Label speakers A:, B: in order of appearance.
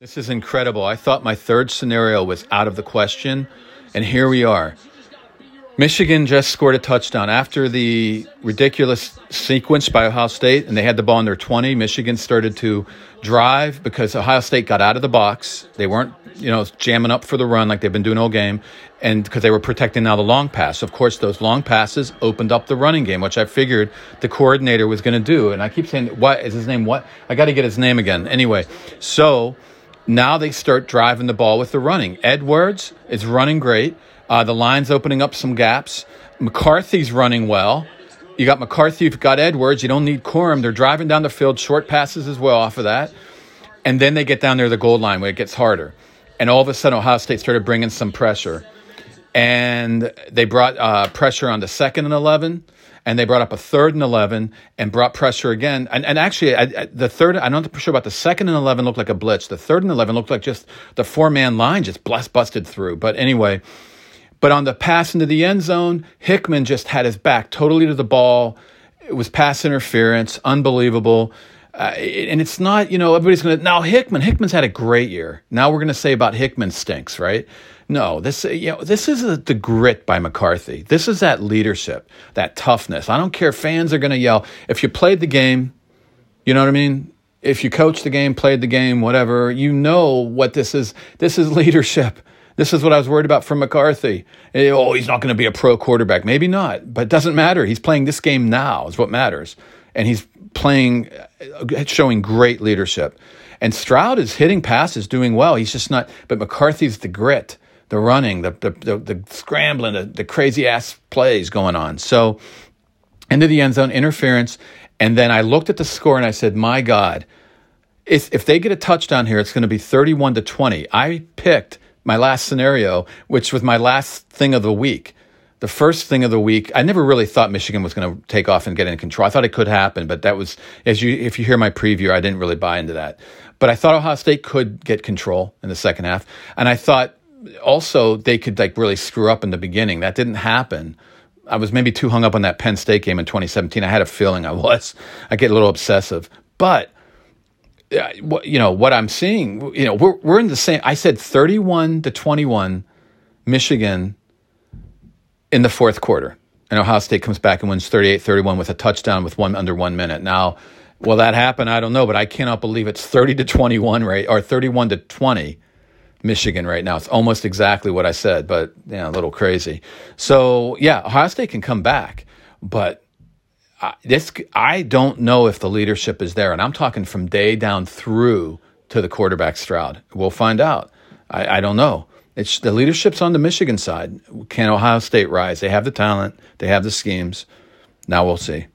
A: This is incredible. I thought my third scenario was out of the question, and here we are. Michigan just scored a touchdown after the ridiculous sequence by Ohio State, and they had the ball in their 20. Michigan started to drive because Ohio State got out of the box. They weren't, you know, jamming up for the run like they've been doing all game, and because they were protecting now the long pass. Of course, those long passes opened up the running game, which I figured the coordinator was going to do. And I keep saying, "What is his name? What? I got to get his name again." Anyway, so now they start driving the ball with the running. Edwards is running great. Uh, the line's opening up some gaps. McCarthy's running well. You got McCarthy, you've got Edwards. You don't need Corum. They're driving down the field, short passes as well off of that. And then they get down there the goal line where it gets harder. And all of a sudden, Ohio State started bringing some pressure. And they brought uh, pressure on the second and 11 and they brought up a third and 11 and brought pressure again. And, and actually, I, I, the third, I'm not sure about the second and 11 looked like a blitz. The third and 11 looked like just the four man line just busted through. But anyway, but on the pass into the end zone, Hickman just had his back totally to the ball. It was pass interference, unbelievable. Uh, and it's not, you know, everybody's going to, now Hickman, Hickman's had a great year. Now we're going to say about Hickman stinks, right? No, this you know this is the grit by McCarthy. This is that leadership, that toughness. I don't care. Fans are going to yell if you played the game. You know what I mean? If you coached the game, played the game, whatever, you know what this is. This is leadership. This is what I was worried about from McCarthy. Eh, oh, he's not going to be a pro quarterback. Maybe not, but it doesn't matter. He's playing this game now is what matters, and he's playing, showing great leadership. And Stroud is hitting passes, doing well. He's just not. But McCarthy's the grit the running, the the, the, the scrambling, the, the crazy ass plays going on. So into the end zone, interference, and then I looked at the score and I said, "My God, if if they get a touchdown here, it's going to be thirty-one to twenty." I picked my last scenario, which was my last thing of the week. The first thing of the week, I never really thought Michigan was going to take off and get in control. I thought it could happen, but that was as you if you hear my preview, I didn't really buy into that. But I thought Ohio State could get control in the second half, and I thought also they could like really screw up in the beginning. That didn't happen. I was maybe too hung up on that Penn State game in 2017. I had a feeling I was. I get a little obsessive, but you know what I'm seeing. You know we're we're in the same. I said 31 to 21, Michigan in the fourth quarter, and Ohio State comes back and wins 38-31 with a touchdown with one under one minute. Now, will that happen? I don't know, but I cannot believe it's 30 to 21 right or 31 to 20 Michigan right now. It's almost exactly what I said, but yeah, a little crazy. So yeah, Ohio State can come back, but I, this I don't know if the leadership is there, and I'm talking from Day down through to the quarterback Stroud. We'll find out. I, I don't know. It's the leadership's on the Michigan side. Can Ohio State rise? They have the talent. They have the schemes. Now we'll see.